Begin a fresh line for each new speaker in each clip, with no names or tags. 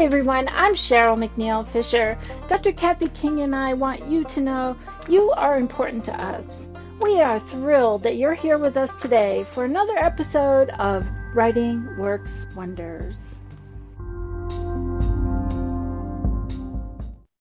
Everyone. I'm Cheryl McNeil Fisher. Dr. Kathy King and I want you to know you are important to us. We are thrilled that you're here with us today for another episode of Writing Works Wonders.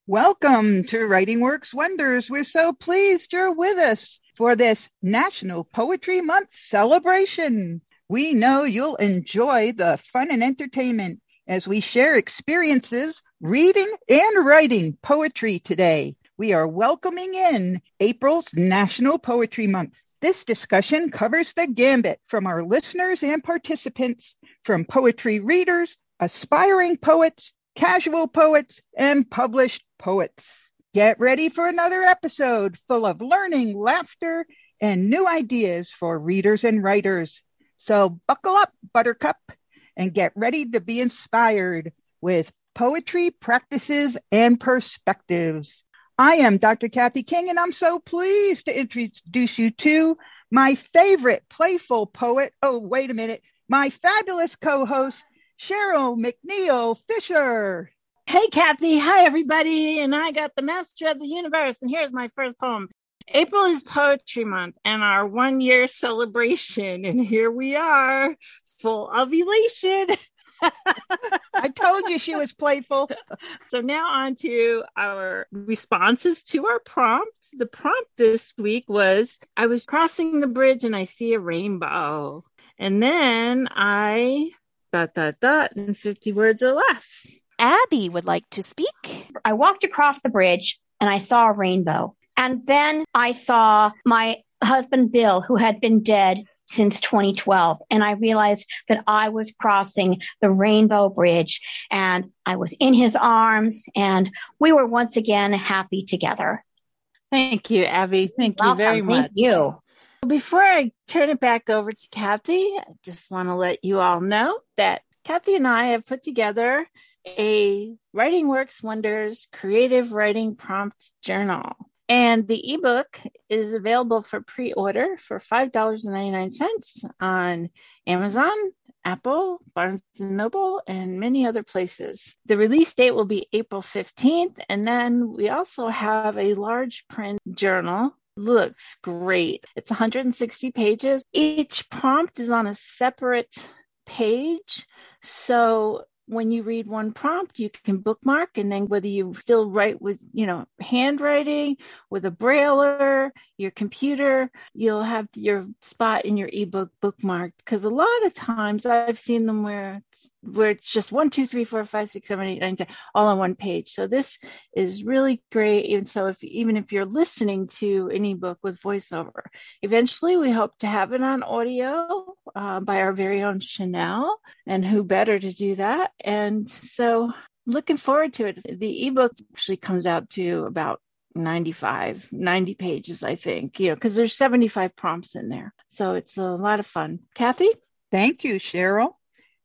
Welcome to Writing Works Wonders. We're so pleased you're with us for this National Poetry Month celebration. We know you'll enjoy the fun and entertainment as we share experiences reading and writing poetry today. We are welcoming in April's National Poetry Month. This discussion covers the gambit from our listeners and participants, from poetry readers, aspiring poets, casual poets, and published poets. Get ready for another episode full of learning, laughter, and new ideas for readers and writers. So buckle up, Buttercup, and get ready to be inspired with poetry practices and perspectives. I am Dr. Kathy King, and I'm so pleased to introduce you to my favorite playful poet. Oh, wait a minute. My fabulous co host, Cheryl McNeil Fisher.
Hey, Kathy. Hi, everybody. And I got the master of the universe. And here's my first poem. April is Poetry Month and our one year celebration. And here we are, full of elation.
I told you she was playful.
So now on to our responses to our prompt. The prompt this week was I was crossing the bridge and I see a rainbow. And then I dot dot dot in 50 words or less.
Abby would like to speak.
I walked across the bridge and I saw a rainbow. And then I saw my husband Bill, who had been dead since 2012. And I realized that I was crossing the Rainbow Bridge and I was in his arms and we were once again happy together.
Thank you, Abby. Thank
Welcome.
you very much.
Thank you.
Before I turn it back over to Kathy, I just want to let you all know that Kathy and I have put together a Writing Works Wonders creative writing prompt journal. And the ebook is available for pre order for $5.99 on Amazon, Apple, Barnes and Noble, and many other places. The release date will be April 15th. And then we also have a large print journal. Looks great. It's 160 pages. Each prompt is on a separate page. So when you read one prompt, you can bookmark, and then whether you still write with, you know, handwriting, with a brailler, your computer, you'll have your spot in your ebook bookmarked. Because a lot of times I've seen them where it's, where it's just one, two, three, four, five, six, seven, eight, nine, ten, all on one page. So this is really great. And so if even if you're listening to an ebook with voiceover, eventually we hope to have it on audio uh, by our very own Chanel, and who better to do that? And so looking forward to it. The ebook actually comes out to about 95, 90 pages, I think, you know, because there's 75 prompts in there. So it's a lot of fun. Kathy?
Thank you, Cheryl.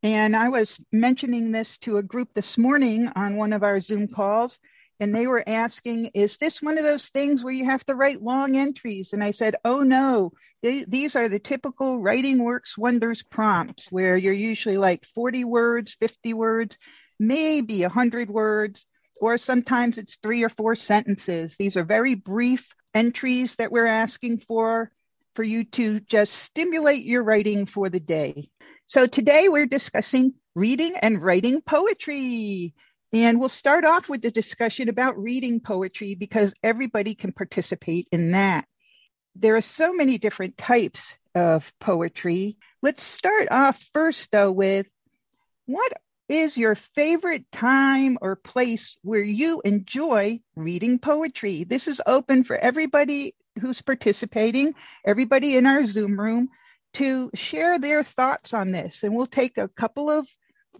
And I was mentioning this to a group this morning on one of our Zoom calls, and they were asking, Is this one of those things where you have to write long entries? And I said, Oh, no. They, these are the typical Writing Works Wonders prompts where you're usually like 40 words, 50 words, maybe 100 words, or sometimes it's three or four sentences. These are very brief entries that we're asking for for you to just stimulate your writing for the day. So today we're discussing reading and writing poetry. And we'll start off with the discussion about reading poetry because everybody can participate in that. There are so many different types of poetry. Let's start off first, though, with what is your favorite time or place where you enjoy reading poetry? This is open for everybody who's participating, everybody in our Zoom room to share their thoughts on this. And we'll take a couple of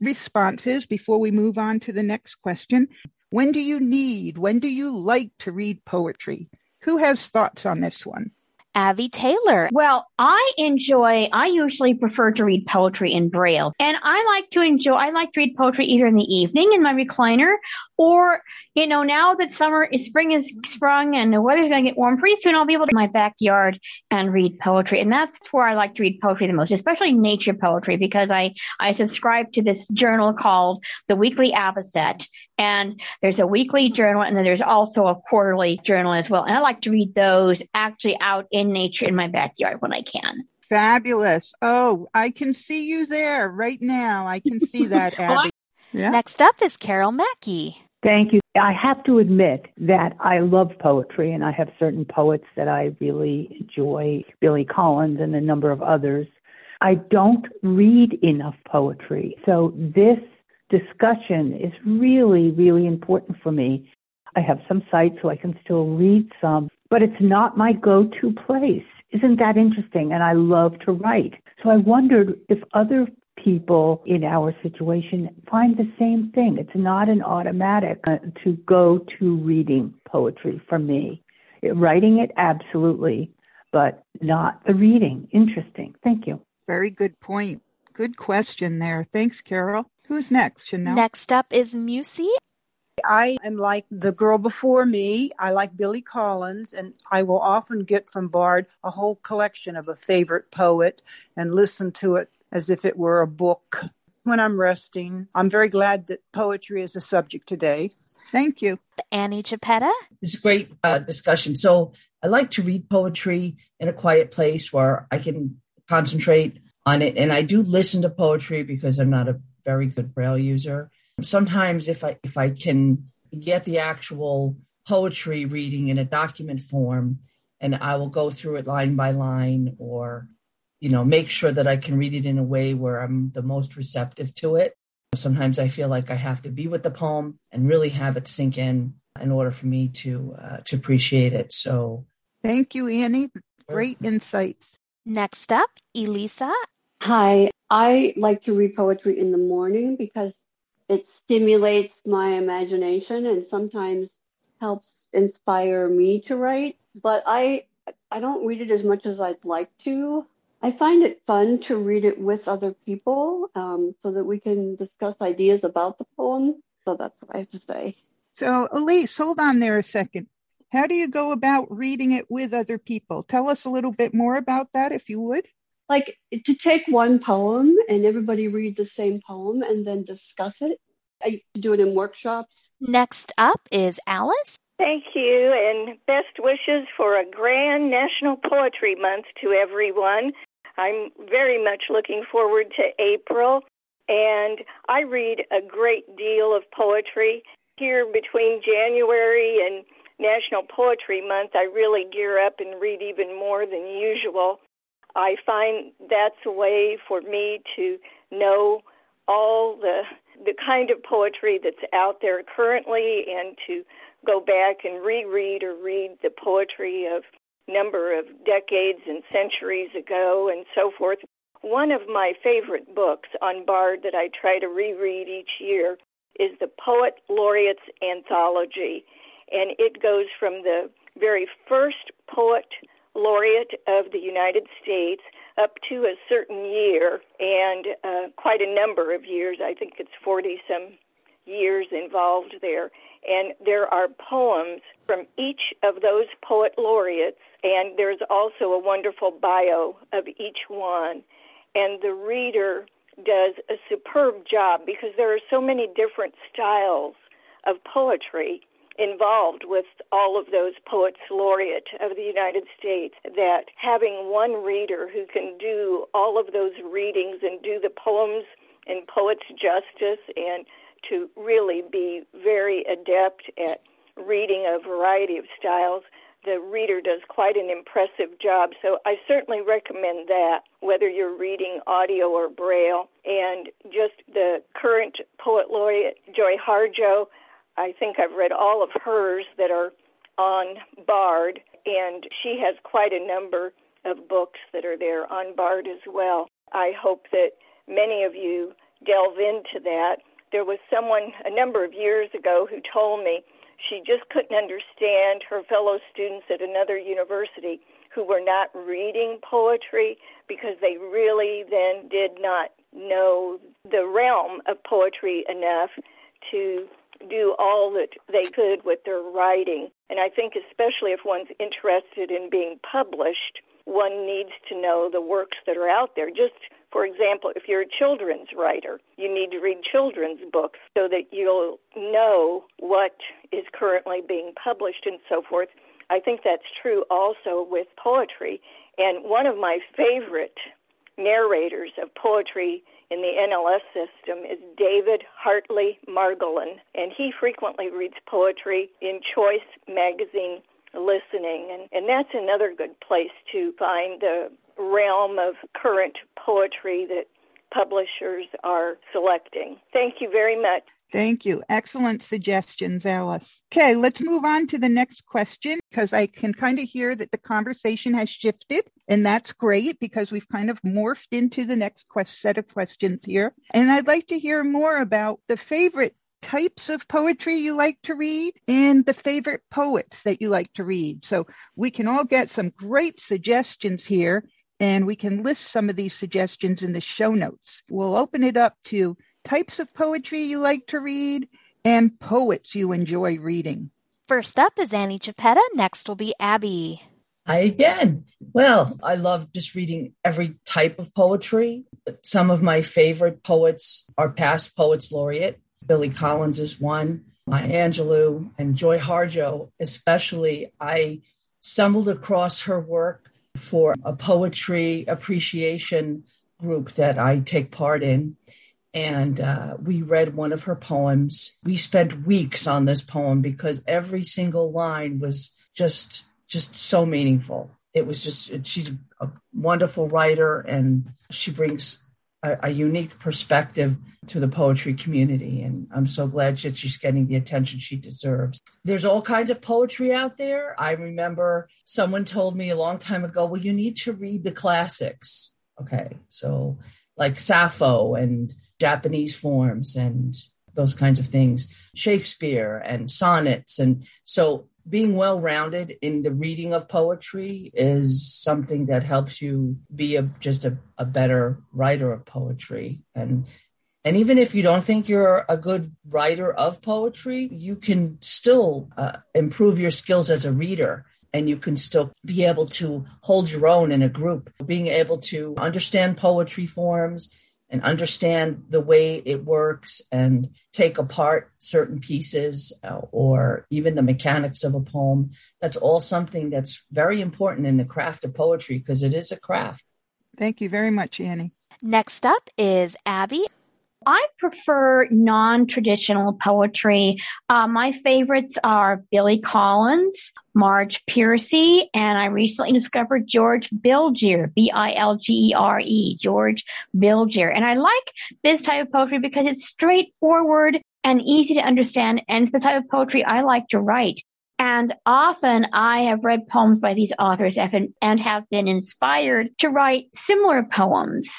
responses before we move on to the next question. When do you need, when do you like to read poetry? Who has thoughts on this one?
Abby Taylor.
Well, I enjoy, I usually prefer to read poetry in Braille. And I like to enjoy, I like to read poetry either in the evening in my recliner Or, you know, now that summer is spring is sprung and the weather's going to get warm, pretty soon I'll be able to my backyard and read poetry. And that's where I like to read poetry the most, especially nature poetry, because I, I subscribe to this journal called the Weekly Avocet. And there's a weekly journal and then there's also a quarterly journal as well. And I like to read those actually out in nature in my backyard when I can.
Fabulous. Oh, I can see you there right now. I can see that, Abby.
Yeah. Next up is Carol Mackey.
Thank you. I have to admit that I love poetry and I have certain poets that I really enjoy, Billy Collins and a number of others. I don't read enough poetry. So this discussion is really, really important for me. I have some sites so I can still read some, but it's not my go-to place. Isn't that interesting? And I love to write. So I wondered if other people in our situation find the same thing. It's not an automatic uh, to go to reading poetry for me. It, writing it, absolutely, but not the reading. Interesting. Thank you.
Very good point. Good question there. Thanks, Carol. Who's next, Chanel?
Next up is Musi.
I am like the girl before me. I like Billy Collins, and I will often get from Bard a whole collection of a favorite poet and listen to it as if it were a book when I'm resting. I'm very glad that poetry is a subject today.
Thank you.
Annie Chiappetta.
It's a great uh, discussion. So I like to read poetry in a quiet place where I can concentrate on it. And I do listen to poetry because I'm not a very good braille user. Sometimes if I if I can get the actual poetry reading in a document form and I will go through it line by line or you know, make sure that I can read it in a way where I'm the most receptive to it. Sometimes I feel like I have to be with the poem and really have it sink in in order for me to uh, to appreciate it. So,
thank you, Annie. Great insights.
Next up, Elisa.
Hi, I like to read poetry in the morning because it stimulates my imagination and sometimes helps inspire me to write. But I I don't read it as much as I'd like to. I find it fun to read it with other people um, so that we can discuss ideas about the poem. So that's what I have to say.
So, Elise, hold on there a second. How do you go about reading it with other people? Tell us a little bit more about that, if you would.
Like to take one poem and everybody read the same poem and then discuss it. I do it in workshops.
Next up is Alice.
Thank you, and best wishes for a grand National Poetry Month to everyone. I'm very much looking forward to April, and I read a great deal of poetry. Here between January and National Poetry Month, I really gear up and read even more than usual. I find that's a way for me to know all the the kind of poetry that's out there currently and to go back and reread or read the poetry of number of decades and centuries ago and so forth. One of my favorite books on Bard that I try to reread each year is the Poet Laureates Anthology, and it goes from the very first poet laureate of the United States up to a certain year and uh, quite a number of years. I think it's 40 some years involved there. And there are poems from each of those poet laureates and there's also a wonderful bio of each one. And the reader does a superb job because there are so many different styles of poetry involved with all of those poets laureate of the United States that having one reader who can do all of those readings and do the poems and poets justice and to really be very adept at reading a variety of styles the reader does quite an impressive job. So I certainly recommend that, whether you're reading audio or braille. And just the current poet laureate, Joy Harjo, I think I've read all of hers that are on Bard, and she has quite a number of books that are there on Bard as well. I hope that many of you delve into that. There was someone a number of years ago who told me she just couldn't understand her fellow students at another university who were not reading poetry because they really then did not know the realm of poetry enough to do all that they could with their writing. And I think, especially if one's interested in being published, one needs to know the works that are out there. Just for example, if you're a children's writer, you need to read children's books so that you'll know what is currently being published and so forth. I think that's true also with poetry. And one of my favorite narrators of poetry in the NLS system is David Hartley Margolin, and he frequently reads poetry in Choice magazine listening, and, and that's another good place to find the realm of current poetry that publishers are selecting. Thank you very much.
Thank you. Excellent suggestions, Alice. Okay, let's move on to the next question because I can kind of hear that the conversation has shifted, and that's great because we've kind of morphed into the next quest- set of questions here. And I'd like to hear more about the favorite types of poetry you like to read and the favorite poets that you like to read. So we can all get some great suggestions here and we can list some of these suggestions in the show notes. We'll open it up to types of poetry you like to read and poets you enjoy reading.
First up is Annie Chiappetta. Next will be Abby.
Hi again. Well, I love just reading every type of poetry. Some of my favorite poets are past poets laureate. Billy Collins is one, Maya Angelou, and Joy Harjo, especially. I stumbled across her work for a poetry appreciation group that I take part in. And uh, we read one of her poems. We spent weeks on this poem because every single line was just just so meaningful. It was just she's a wonderful writer and she brings a, a unique perspective to the poetry community. And I'm so glad that she's getting the attention she deserves. There's all kinds of poetry out there. I remember someone told me a long time ago, well, you need to read the classics. Okay. So like Sappho and Japanese forms and those kinds of things, Shakespeare and sonnets. And so being well rounded in the reading of poetry is something that helps you be a, just a, a better writer of poetry. And and even if you don't think you're a good writer of poetry, you can still uh, improve your skills as a reader and you can still be able to hold your own in a group. Being able to understand poetry forms and understand the way it works and take apart certain pieces uh, or even the mechanics of a poem. That's all something that's very important in the craft of poetry because it is a craft.
Thank you very much, Annie.
Next up is Abby.
I prefer non-traditional poetry. Uh, my favorites are Billy Collins, Marge Piercy, and I recently discovered George Bilgere, B-I-L-G-E-R-E, George Bilgere. And I like this type of poetry because it's straightforward and easy to understand, and it's the type of poetry I like to write. And often I have read poems by these authors and have been inspired to write similar poems.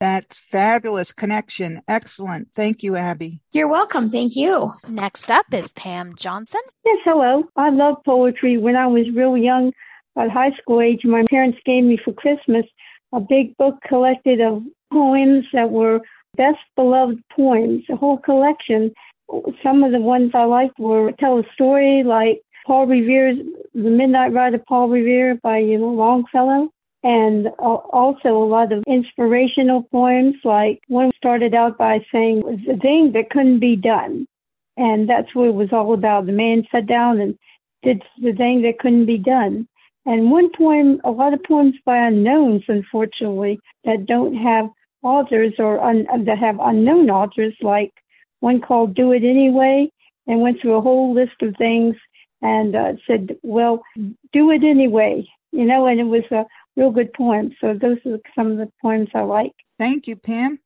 That's fabulous connection. Excellent. Thank you, Abby.
You're welcome. Thank you.
Next up is Pam Johnson.
Yes, hello. I love poetry. When I was real young, at high school age, my parents gave me for Christmas a big book collected of poems that were best beloved poems, a whole collection. Some of the ones I liked were Tell a Story, like Paul Revere's The Midnight Ride of Paul Revere by, you know, Longfellow and also a lot of inspirational poems. Like one started out by saying, "Was a thing that couldn't be done," and that's what it was all about. The man sat down and did the thing that couldn't be done. And one poem, a lot of poems by unknowns, unfortunately, that don't have authors or un, that have unknown authors, like one called "Do It Anyway," and went through a whole list of things and uh, said, "Well, do it anyway," you know, and it was a real good poems. So those are some of the poems I like.
Thank you, Pam.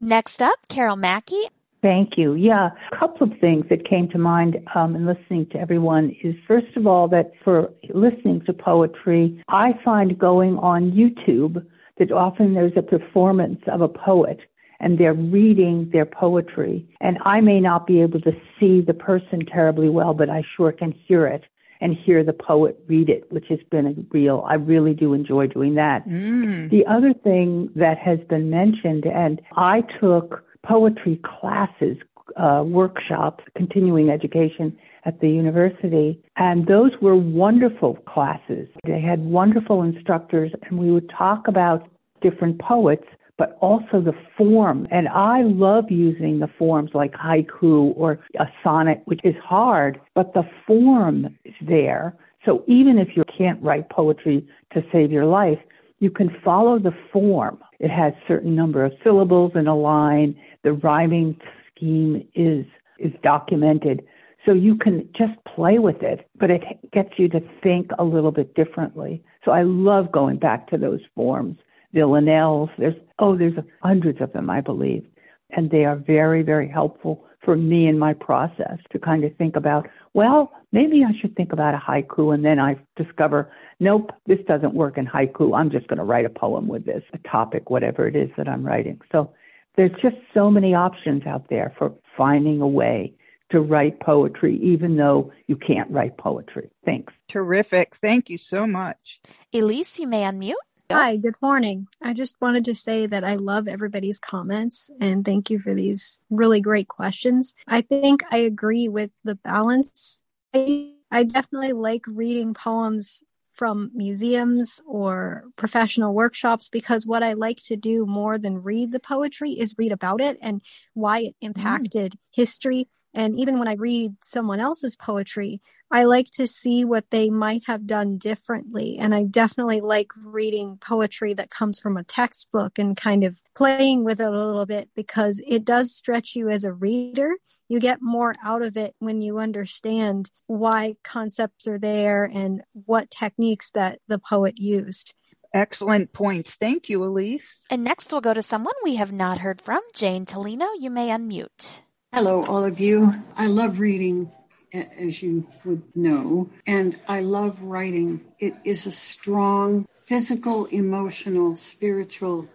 Next up, Carol Mackey.
Thank you. Yeah, a couple of things that came to mind um, in listening to everyone is first of all that for listening to poetry, I find going on YouTube that often there's a performance of a poet and they're reading their poetry. And I may not be able to see the person terribly well, but I sure can hear it and hear the poet read it, which has been a real, I really do enjoy doing that.
Mm.
The other thing that has been mentioned, and I took poetry classes uh, workshops, continuing education at the university, and those were wonderful classes. They had wonderful instructors, and we would talk about different poets, but also the form. And I love using the forms like haiku or a sonnet, which is hard, but the form is there. So even if you can't write poetry to save your life, you can follow the form. It has certain number of syllables in a line. The rhyming scheme is is documented. So you can just play with it, but it gets you to think a little bit differently. So I love going back to those forms. Villanelles, there's oh, there's hundreds of them, I believe, and they are very, very helpful for me in my process to kind of think about. Well, maybe I should think about a haiku, and then I discover, nope, this doesn't work in haiku. I'm just going to write a poem with this, a topic, whatever it is that I'm writing. So there's just so many options out there for finding a way to write poetry, even though you can't write poetry. Thanks.
Terrific. Thank you so much.
Elise, you may unmute.
Hi, good morning. I just wanted to say that I love everybody's comments and thank you for these really great questions. I think I agree with the balance. I, I definitely like reading poems from museums or professional workshops because what I like to do more than read the poetry is read about it and why it impacted mm. history. And even when I read someone else's poetry, I like to see what they might have done differently. And I definitely like reading poetry that comes from a textbook and kind of playing with it a little bit because it does stretch you as a reader you get more out of it when you understand why concepts are there and what techniques that the poet used.
Excellent points. Thank you, Elise.
And next we'll go to someone we have not heard from. Jane Tolino, you may unmute.
Hello, all of you. I love reading, as you would know, and I love writing. It is a strong physical, emotional, spiritual,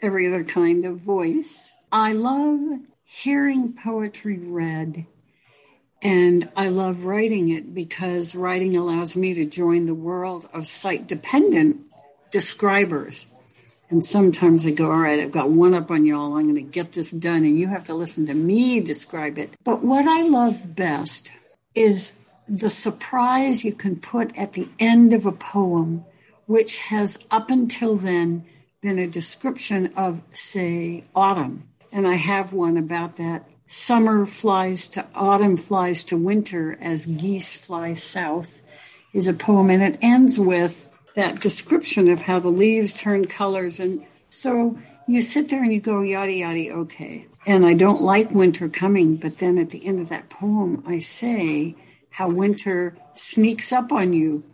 every other kind of voice. I love hearing poetry read. And I love writing it because writing allows me to join the world of sight dependent describers. And sometimes I go, all right, I've got one up on y'all. I'm going to get this done. And you have to listen to me describe it. But what I love best is the surprise you can put at the end of a poem, which has up until then been a description of, say, autumn and I have one about that. Summer flies to autumn flies to winter as geese fly south is a poem and it ends with that description of how the leaves turn colors. And so you sit there and you go yada yada okay. And I don't like winter coming but then at the end of that poem I say how winter sneaks up on you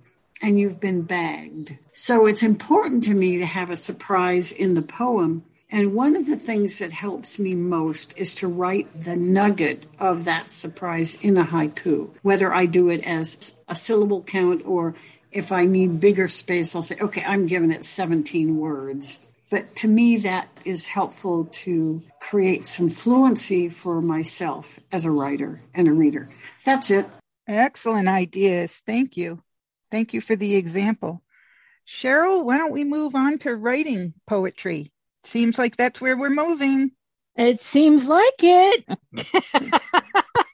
and you've been bagged. So it's important to me to have a surprise in the poem. And one of the things that helps me most is to write the nugget of that surprise in a haiku, whether I do it as a syllable count or if I need bigger space, I'll say, okay, I'm giving it 17 words. But to me, that is helpful to create some fluency for myself as a writer and a reader. That's it.
Excellent ideas. Thank you. Thank you for the example. Cheryl, why don't we move on to writing poetry? Seems like that's where we're moving.
It seems like it.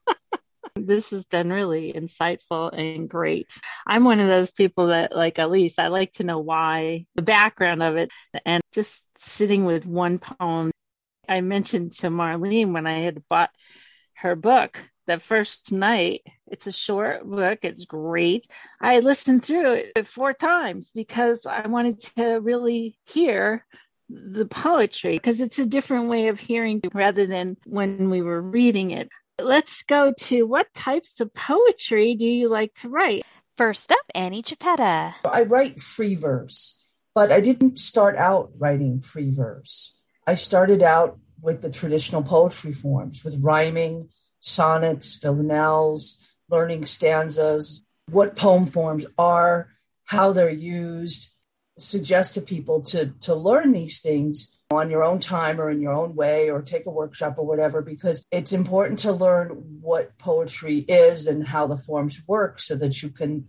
this has been really insightful and great. I'm one of those people that, like Elise, I like to know why, the background of it, and just sitting with one poem. I mentioned to Marlene when I had bought her book the first night. It's a short book, it's great. I listened through it four times because I wanted to really hear the poetry because it's a different way of hearing rather than when we were reading it. Let's go to what types of poetry do you like to write?
First up, Annie Chiappetta.
I write free verse, but I didn't start out writing free verse. I started out with the traditional poetry forms, with rhyming, sonnets, villanelles, learning stanzas, what poem forms are, how they're used, suggest to people to to learn these things on your own time or in your own way or take a workshop or whatever because it's important to learn what poetry is and how the forms work so that you can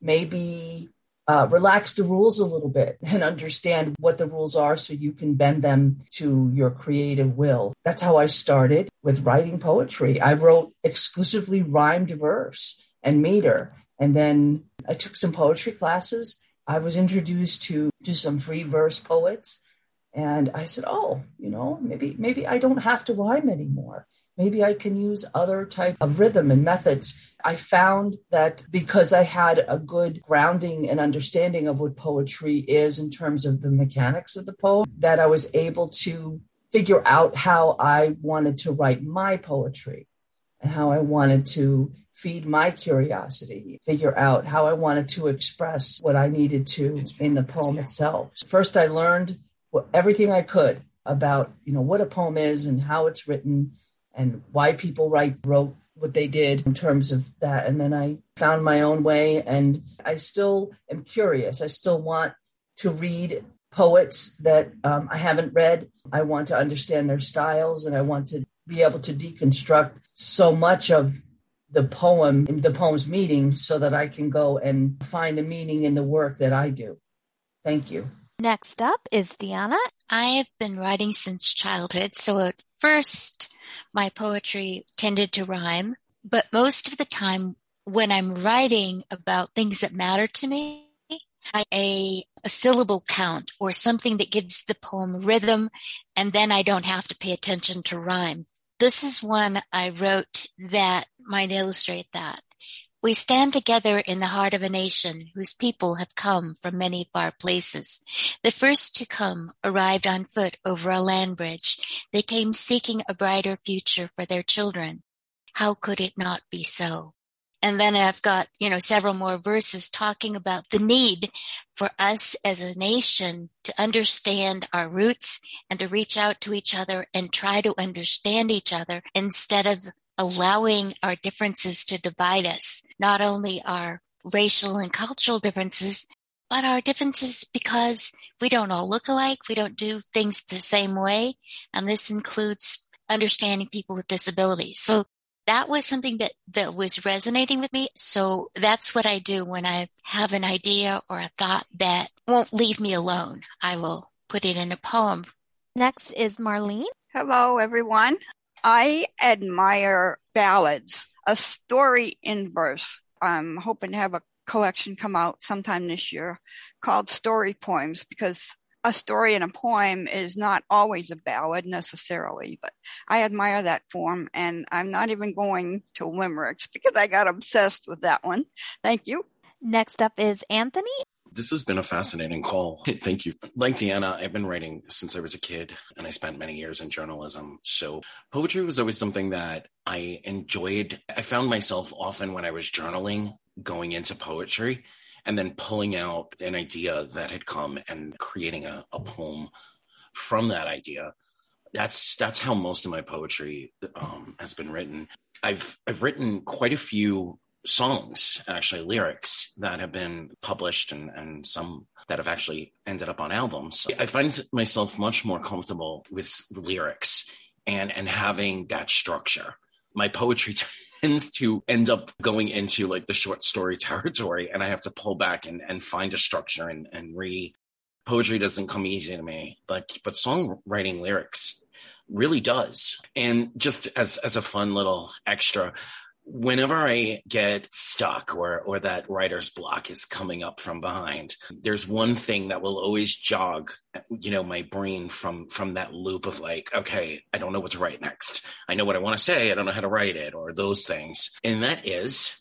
maybe uh, relax the rules a little bit and understand what the rules are so you can bend them to your creative will. That's how I started with writing poetry. I wrote exclusively rhymed verse and meter. And then I took some poetry classes. I was introduced to, to some free verse poets. And I said, oh, you know, maybe, maybe I don't have to rhyme anymore. Maybe I can use other types of rhythm and methods. I found that because I had a good grounding and understanding of what poetry is in terms of the mechanics of the poem, that I was able to figure out how I wanted to write my poetry and how I wanted to feed my curiosity, figure out how I wanted to express what I needed to in the poem itself. First, I learned everything I could about, you know, what a poem is and how it's written and why people write wrote what they did in terms of that. And then I found my own way and I still am curious. I still want to read poets that um, I haven't read. I want to understand their styles and I want to be able to deconstruct so much of the poem, the poem's meaning, so that I can go and find the meaning in the work that I do. Thank you.
Next up is Deanna.
I have been writing since childhood, so at first my poetry tended to rhyme, but most of the time when I'm writing about things that matter to me, a syllable count or something that gives the poem rhythm, and then I don't have to pay attention to rhyme. This is one I wrote that might illustrate that. We stand together in the heart of a nation whose people have come from many far places. The first to come arrived on foot over a land bridge. They came seeking a brighter future for their children. How could it not be so? And then I've got, you know, several more verses talking about the need for us as a nation to understand our roots and to reach out to each other and try to understand each other instead of allowing our differences to divide us. Not only our racial and cultural differences, but our differences because we don't all look alike. We don't do things the same way. And this includes understanding people with disabilities. So that was something that, that was resonating with me. So that's what I do when I have an idea or a thought that won't leave me alone. I will put it in a poem.
Next is Marlene.
Hello, everyone. I admire ballads, a story in verse. I'm hoping to have a collection come out sometime this year called Story Poems because a story in a poem is not always a ballad necessarily, but I admire that form and I'm not even going to limericks because I got obsessed with that one. Thank you.
Next up is Anthony.
This has been a fascinating call. Thank you. Like Deanna, I've been writing since I was a kid and I spent many years in journalism. So poetry was always something that I enjoyed. I found myself often when I was journaling going into poetry and then pulling out an idea that had come and creating a, a poem from that idea that's that's how most of my poetry um, has been written. I've I've written quite a few songs, actually lyrics that have been published and, and some that have actually ended up on albums. I find myself much more comfortable with lyrics and and having that structure. My poetry tends to end up going into like the short story territory and I have to pull back and, and find a structure and, and re poetry doesn't come easy to me, but but songwriting lyrics really does. And just as as a fun little extra, whenever I get stuck or or that writer's block is coming up from behind, there's one thing that will always jog, you know, my brain from from that loop of like, okay, I don't know what to write next. I know what I want to say, I don't know how to write it, or those things. And that is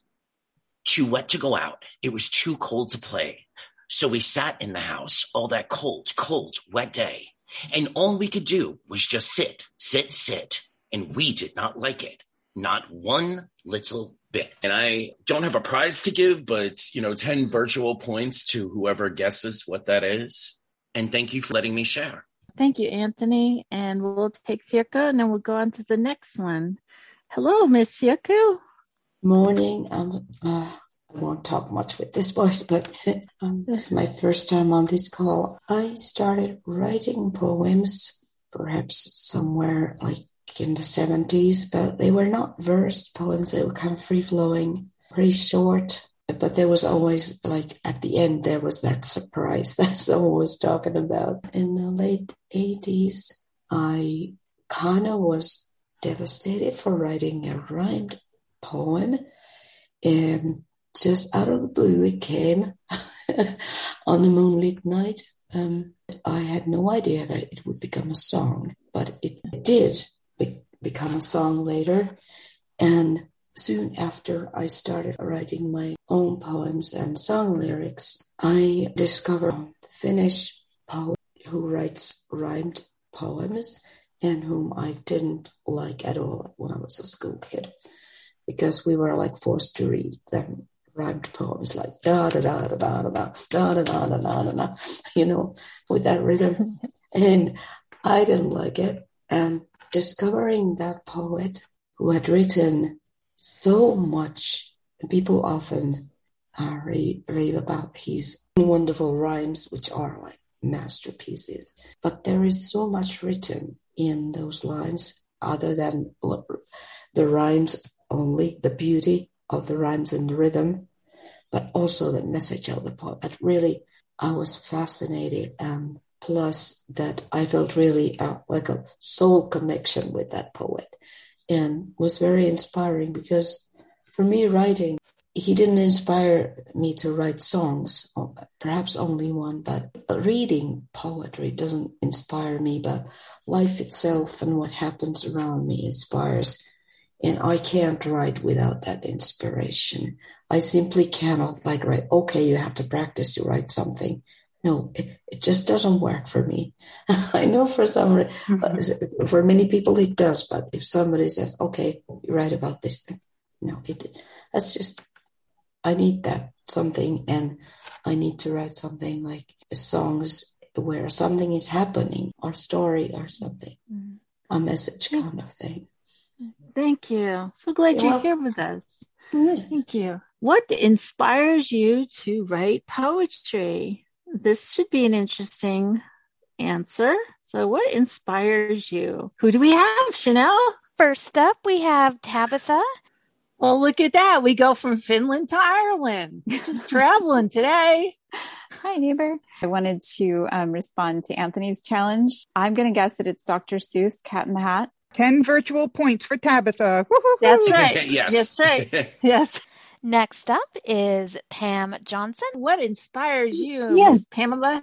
too wet to go out. It was too cold to play. So we sat in the house all that cold, cold, wet day. And all we could do was just sit, sit, sit. And we did not like it. Not one little bit. And I don't have a prize to give, but you know, 10 virtual points to whoever guesses what that is. And thank you for letting me share.
Thank you, Anthony. And we'll take Sirka and then we'll go on to the next one. Hello, Miss Sirku.
Morning. Um, uh, I won't talk much with this voice, but um, this is my first time on this call. I started writing poems perhaps somewhere like in the 70s, but they were not verse poems. They were kind of free flowing, pretty short, but there was always like at the end there was that surprise that someone was talking about. In the late 80s i kind of was devastated for writing a rhymed poem and just out of the blue it came on a moonlit night. Um, i had no idea that it would become a song but it did be- become a song later and soon after I started writing my own poems and song lyrics, I discovered a Finnish poet who writes rhymed poems and whom I didn't like at all when I was a school kid because we were like forced to read them rhymed poems like da da da da da da da da da da da da da da you know with that rhythm and I didn't like it and discovering that poet who had written so much. People often uh, rave about his wonderful rhymes, which are like masterpieces. But there is so much written in those lines, other than the rhymes only, the beauty of the rhymes and the rhythm, but also the message of the poem. That really, I was fascinated. And plus, that I felt really uh, like a soul connection with that poet and was very inspiring because for me, writing, he didn't inspire me to write songs, perhaps only one, but reading poetry doesn't inspire me, but life itself and what happens around me inspires. And I can't write without that inspiration. I simply cannot like write, okay, you have to practice to write something. No, it, it just doesn't work for me. I know for some, mm-hmm. for many people it does, but if somebody says, okay, you write about this thing, no, it, that's just, I need that something and I need to write something like songs where something is happening or story or something, mm-hmm. a message kind of thing.
Thank you. So glad you're, you're here with us. Mm-hmm. Thank you. What inspires you to write poetry? This should be an interesting answer. So, what inspires you? Who do we have, Chanel?
First up, we have Tabitha.
Well, look at that. We go from Finland to Ireland. Just traveling today.
Hi, neighbor. I wanted to um, respond to Anthony's challenge. I'm going to guess that it's Dr. Seuss, Cat in the Hat.
10 virtual points for Tabitha. Woo-hoo-hoo.
That's right. yes. That's right. Yes.
Next up is Pam Johnson.
What inspires you,
yes.
Pamela?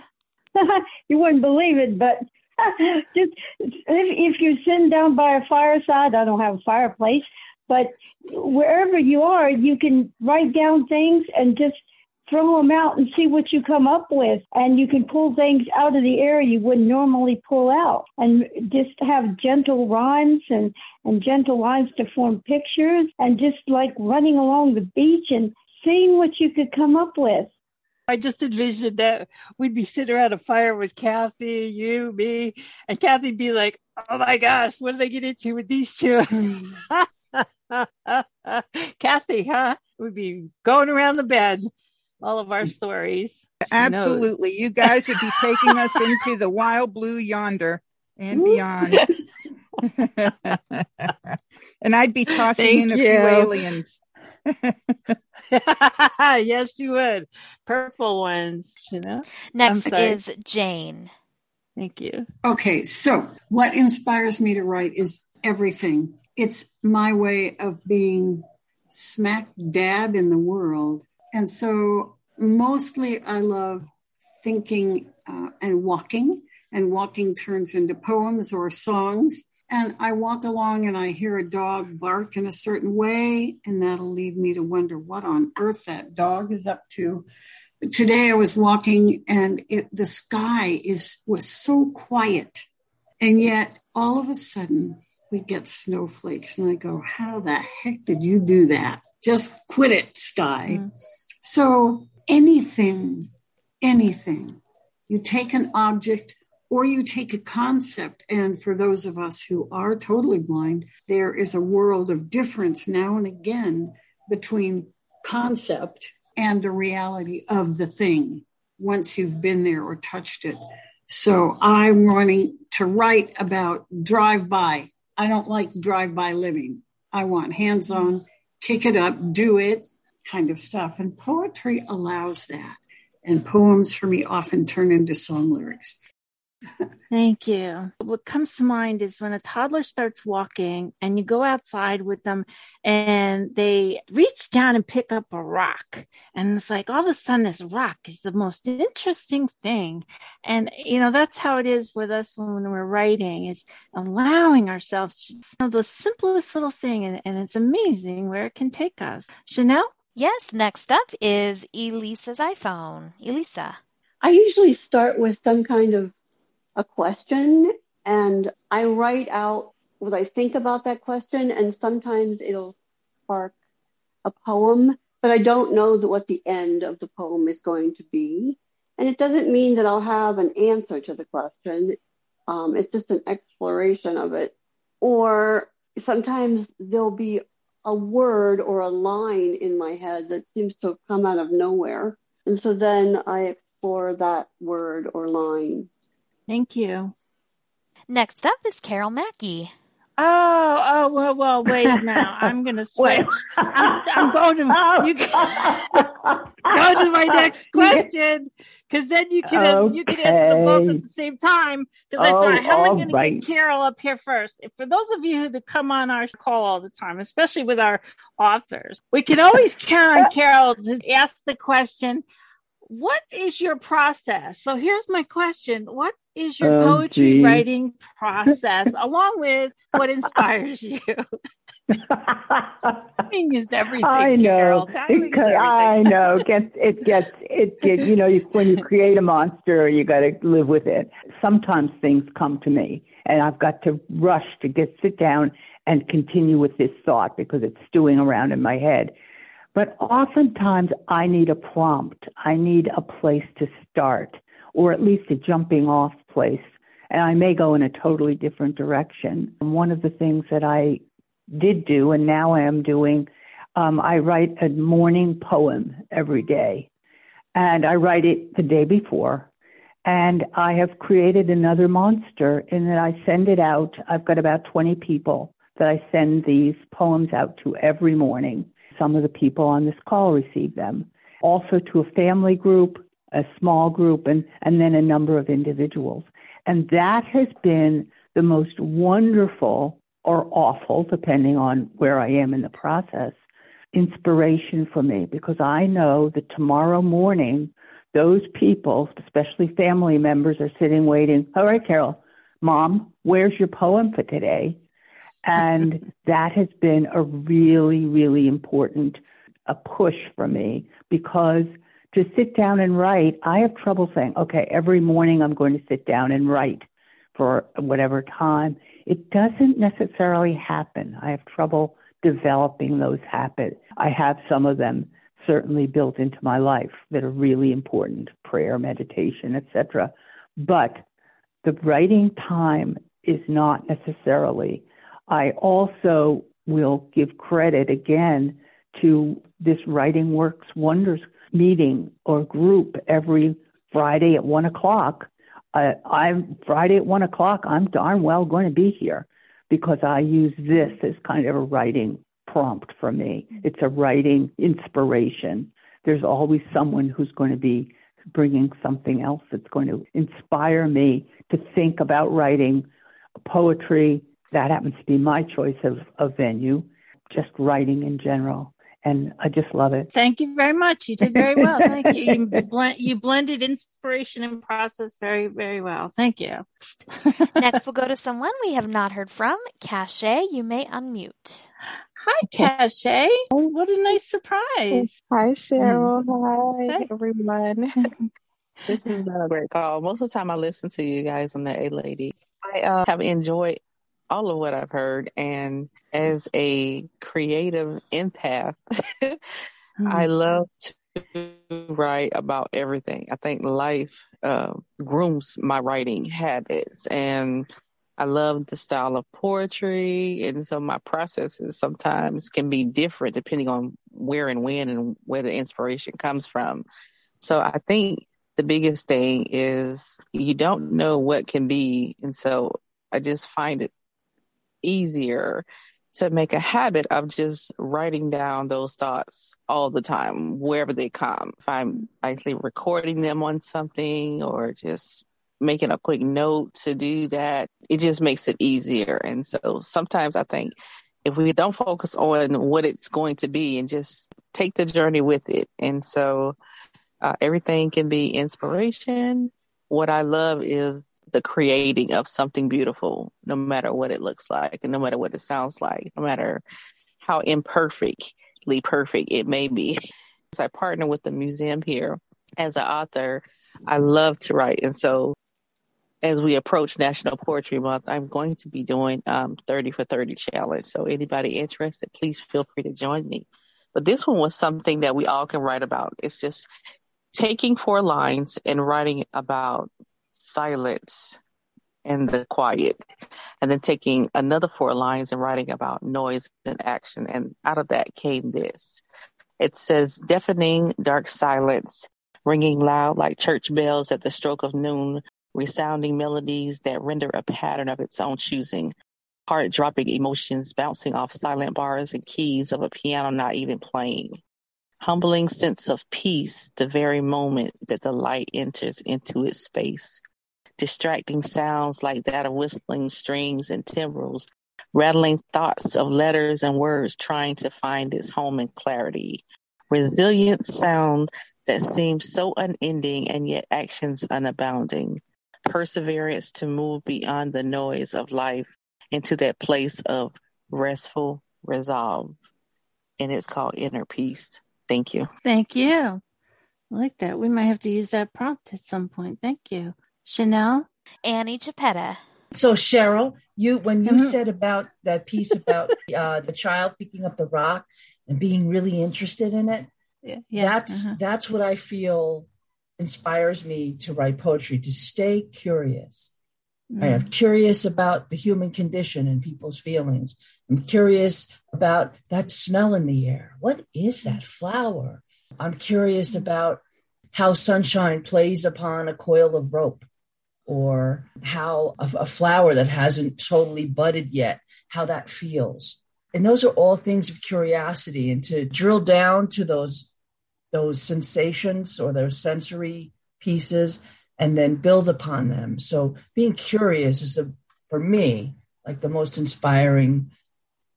you wouldn't believe it, but just if, if you're sitting down by a fireside, I don't have a fireplace, but wherever you are, you can write down things and just throw them out and see what you come up with. And you can pull things out of the air you wouldn't normally pull out. And just have gentle rhymes and, and gentle lines to form pictures and just like running along the beach and seeing what you could come up with.
I just envisioned that we'd be sitting around a fire with Kathy, you, me, and Kathy'd be like, "Oh my gosh, what did I get into with these two? Kathy, huh? We'd be going around the bed all of our stories.
Absolutely. You guys would be taking us into the wild blue yonder and beyond. and I'd be tossing Thank in a you. few aliens.
yes, you would. Purple ones, you know.
Next is Jane.
Thank you.
Okay, so what inspires me to write is everything. It's my way of being smack dab in the world and so mostly I love thinking uh, and walking, and walking turns into poems or songs. And I walk along and I hear a dog bark in a certain way, and that'll lead me to wonder what on earth that dog is up to. Today I was walking and it, the sky is was so quiet, and yet all of a sudden we get snowflakes, and I go, "How the heck did you do that? Just quit it, sky." Mm-hmm. So anything, anything, you take an object or you take a concept. And for those of us who are totally blind, there is a world of difference now and again between concept and the reality of the thing once you've been there or touched it. So I'm wanting to write about drive by. I don't like drive by living. I want hands on, kick it up, do it, kind of stuff. And poetry allows that. And poems for me often turn into song lyrics.
Thank you. What comes to mind is when a toddler starts walking and you go outside with them and they reach down and pick up a rock. And it's like all of a sudden this rock is the most interesting thing. And, you know, that's how it is with us when we're writing is allowing ourselves to know the simplest little thing. And, and it's amazing where it can take us. Chanel?
Yes, next up is Elisa's iPhone. Elisa.
I usually start with some kind of a question and I write out what I think about that question and sometimes it'll spark a poem, but I don't know what the end of the poem is going to be. And it doesn't mean that I'll have an answer to the question. Um, it's just an exploration of it. Or sometimes there'll be a word or a line in my head that seems to have come out of nowhere. And so then I explore that word or line.
Thank you.
Next up is Carol Mackey.
Oh, oh, well, well, wait now. I'm going to switch. I'm, I'm, going to, you can, go to my next question because then you can, okay. you can answer them both at the same time. Because oh, I thought, how am I oh, going right. to get Carol up here first? For those of you who come on our call all the time, especially with our authors, we can always count on Carol to ask the question, what is your process? So here's my question. What is your oh, poetry geez. writing process along with what inspires you? Timing is everything. I
know because I know it gets it gets it gets you know you, when you create a monster you got to live with it. Sometimes things come to me and I've got to rush to get sit down and continue with this thought because it's stewing around in my head. But oftentimes I need a prompt. I need a place to start or at least a jumping off place. And I may go in a totally different direction. And One of the things that I did do and now I am doing, um, I write a morning poem every day. And I write it the day before. And I have created another monster in that I send it out. I've got about 20 people that I send these poems out to every morning some of the people on this call receive them. Also to a family group, a small group, and, and then a number of individuals. And that has been the most wonderful or awful, depending on where I am in the process, inspiration for me because I know that tomorrow morning, those people, especially family members, are sitting waiting. All right, Carol, mom, where's your poem for today? And that has been a really, really important a push for me because to sit down and write, I have trouble saying, okay, every morning I'm going to sit down and write for whatever time. It doesn't necessarily happen. I have trouble developing those habits. I have some of them certainly built into my life that are really important, prayer, meditation, etc. But the writing time is not necessarily I also will give credit again to this Writing Works Wonders meeting or group every Friday at one o'clock. I'm Friday at one o'clock. I'm darn well going to be here because I use this as kind of a writing prompt for me. It's a writing inspiration. There's always someone who's going to be bringing something else that's going to inspire me to think about writing poetry, that happens to be my choice of, of venue, just writing in general. And I just love it.
Thank you very much. You did very well. Thank you. You, blend, you blended inspiration and process very, very well. Thank you.
Next, we'll go to someone we have not heard from. Cache, you may unmute.
Hi, Cache. What a nice surprise.
Hi, Cheryl. Hi, Hi. everyone. this has been a great call. Most of the time I listen to you guys on the A Lady. I uh, have enjoyed all of what I've heard. And as a creative empath, mm. I love to write about everything. I think life uh, grooms my writing habits. And I love the style of poetry. And so my processes sometimes can be different depending on where and when and where the inspiration comes from. So I think the biggest thing is you don't know what can be. And so I just find it easier to make a habit of just writing down those thoughts all the time, wherever they come. If I'm actually recording them on something or just making a quick note to do that, it just makes it easier. And so sometimes I think if we don't focus on what it's going to be and just take the journey with it. And so uh, everything can be inspiration. What I love is the creating of something beautiful, no matter what it looks like, and no matter what it sounds like, no matter how imperfectly perfect it may be. As I partner with the museum here as an author, I love to write. And so as we approach National Poetry Month, I'm going to be doing um, 30 for 30 challenge. So anybody interested, please feel free to join me. But this one was something that we all can write about. It's just taking four lines and writing about silence and the quiet, and then taking another four lines and writing about noise and action. And out of that came this. It says, deafening dark silence, ringing loud like church bells at the stroke of noon, resounding melodies that render a pattern of its own choosing, heart dropping emotions bouncing off silent bars and keys of a piano not even playing. Humbling sense of peace the very moment that the light enters into its space. Distracting sounds like that of whistling strings and timbrels, rattling thoughts of letters and words trying to find its home in clarity. Resilient sound that seems so unending and yet actions unabounding perseverance to move beyond the noise of life into that place of restful resolve. And it's called inner peace. Thank you.
Thank you. I like that. We might have to use that prompt at some point. Thank you. Chanel?
Annie Chiappetta.
So Cheryl, you when you mm-hmm. said about that piece about uh, the child picking up the rock and being really interested in it, yeah, yeah. that's uh-huh. that's what I feel inspires me to write poetry, to stay curious. Mm. I am curious about the human condition and people's feelings. I'm curious about that smell in the air. What is that flower? I'm curious about how sunshine plays upon a coil of rope or how a, a flower that hasn't totally budded yet, how that feels. And those are all things of curiosity and to drill down to those those sensations or those sensory pieces and then build upon them. So being curious is the, for me, like the most inspiring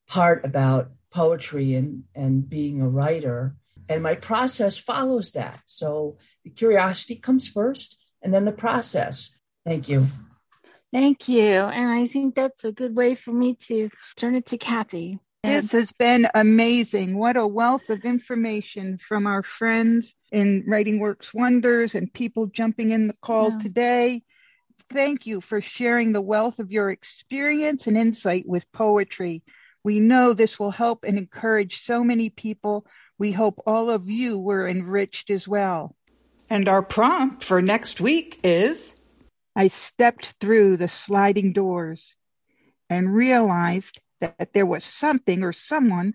part about poetry and, and being a writer. And my process follows that. So the curiosity comes first and then the process. Thank you.
Thank you. And I think that's a good way for me to turn it to Kathy.
This has been amazing. What a wealth of information from our friends in Writing Works Wonders and people jumping in the call yeah. today. Thank you for sharing the wealth of your experience and insight with poetry. We know this will help and encourage so many people. We hope all of you were enriched as well.
And our prompt for next week is
I stepped through the sliding doors and realized that there was something or someone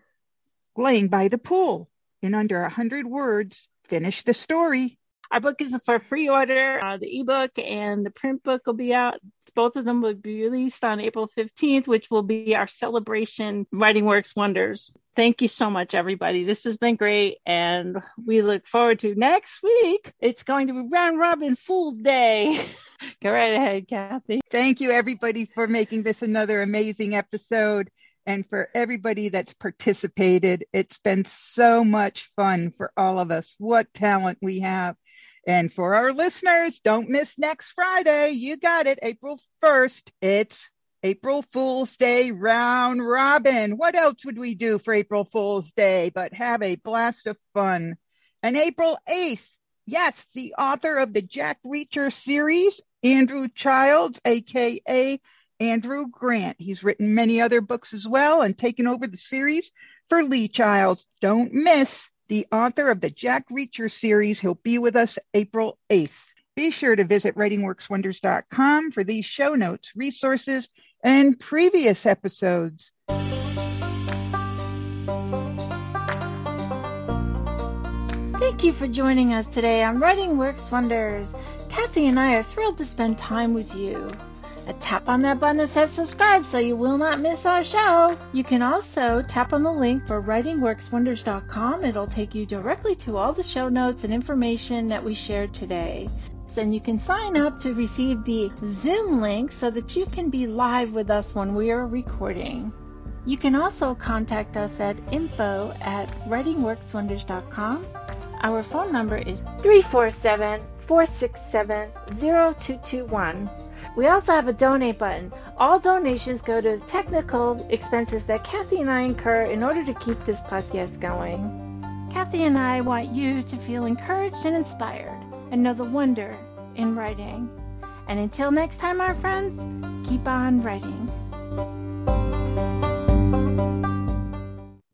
laying by the pool. In under a hundred words, finish the story.
Our book is for free order. Uh, the ebook and the print book will be out. Both of them will be released on April 15th, which will be our celebration Writing Works Wonders. Thank you so much, everybody. This has been great. And we look forward to next week. It's going to be Round Robin Fool's Day. Go right ahead, Kathy.
Thank you, everybody, for making this another amazing episode and for everybody that's participated. It's been so much fun for all of us. What talent we have. And for our listeners, don't miss next Friday. You got it, April 1st. It's April Fool's Day round robin. What else would we do for April Fool's Day but have a blast of fun? And April 8th, yes, the author of the Jack Reacher series, Andrew Childs, aka Andrew Grant. He's written many other books as well and taken over the series for Lee Childs. Don't miss the author of the Jack Reacher series. He'll be with us April 8th. Be sure to visit writingworkswonders.com for these show notes, resources, and previous episodes.
Thank you for joining us today on Writing Works Wonders. Kathy and I are thrilled to spend time with you. Uh, tap on that button that says subscribe so you will not miss our show. You can also tap on the link for writingworkswonders.com. It'll take you directly to all the show notes and information that we shared today. Then you can sign up to receive the Zoom link so that you can be live with us when we are recording. You can also contact us at info at writingworkswonders.com. Our phone number is 347 467 0221. We also have a donate button. All donations go to technical expenses that Kathy and I incur in order to keep this podcast going. Kathy and I want you to feel encouraged and inspired and know the wonder in writing. And until next time, our friends, keep on writing.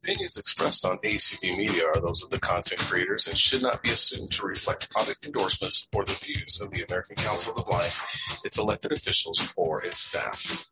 Opinions expressed on ACB Media are those of the content creators and should not be assumed to reflect product endorsements or the views of the American Council of the Blind, its elected officials, or its staff.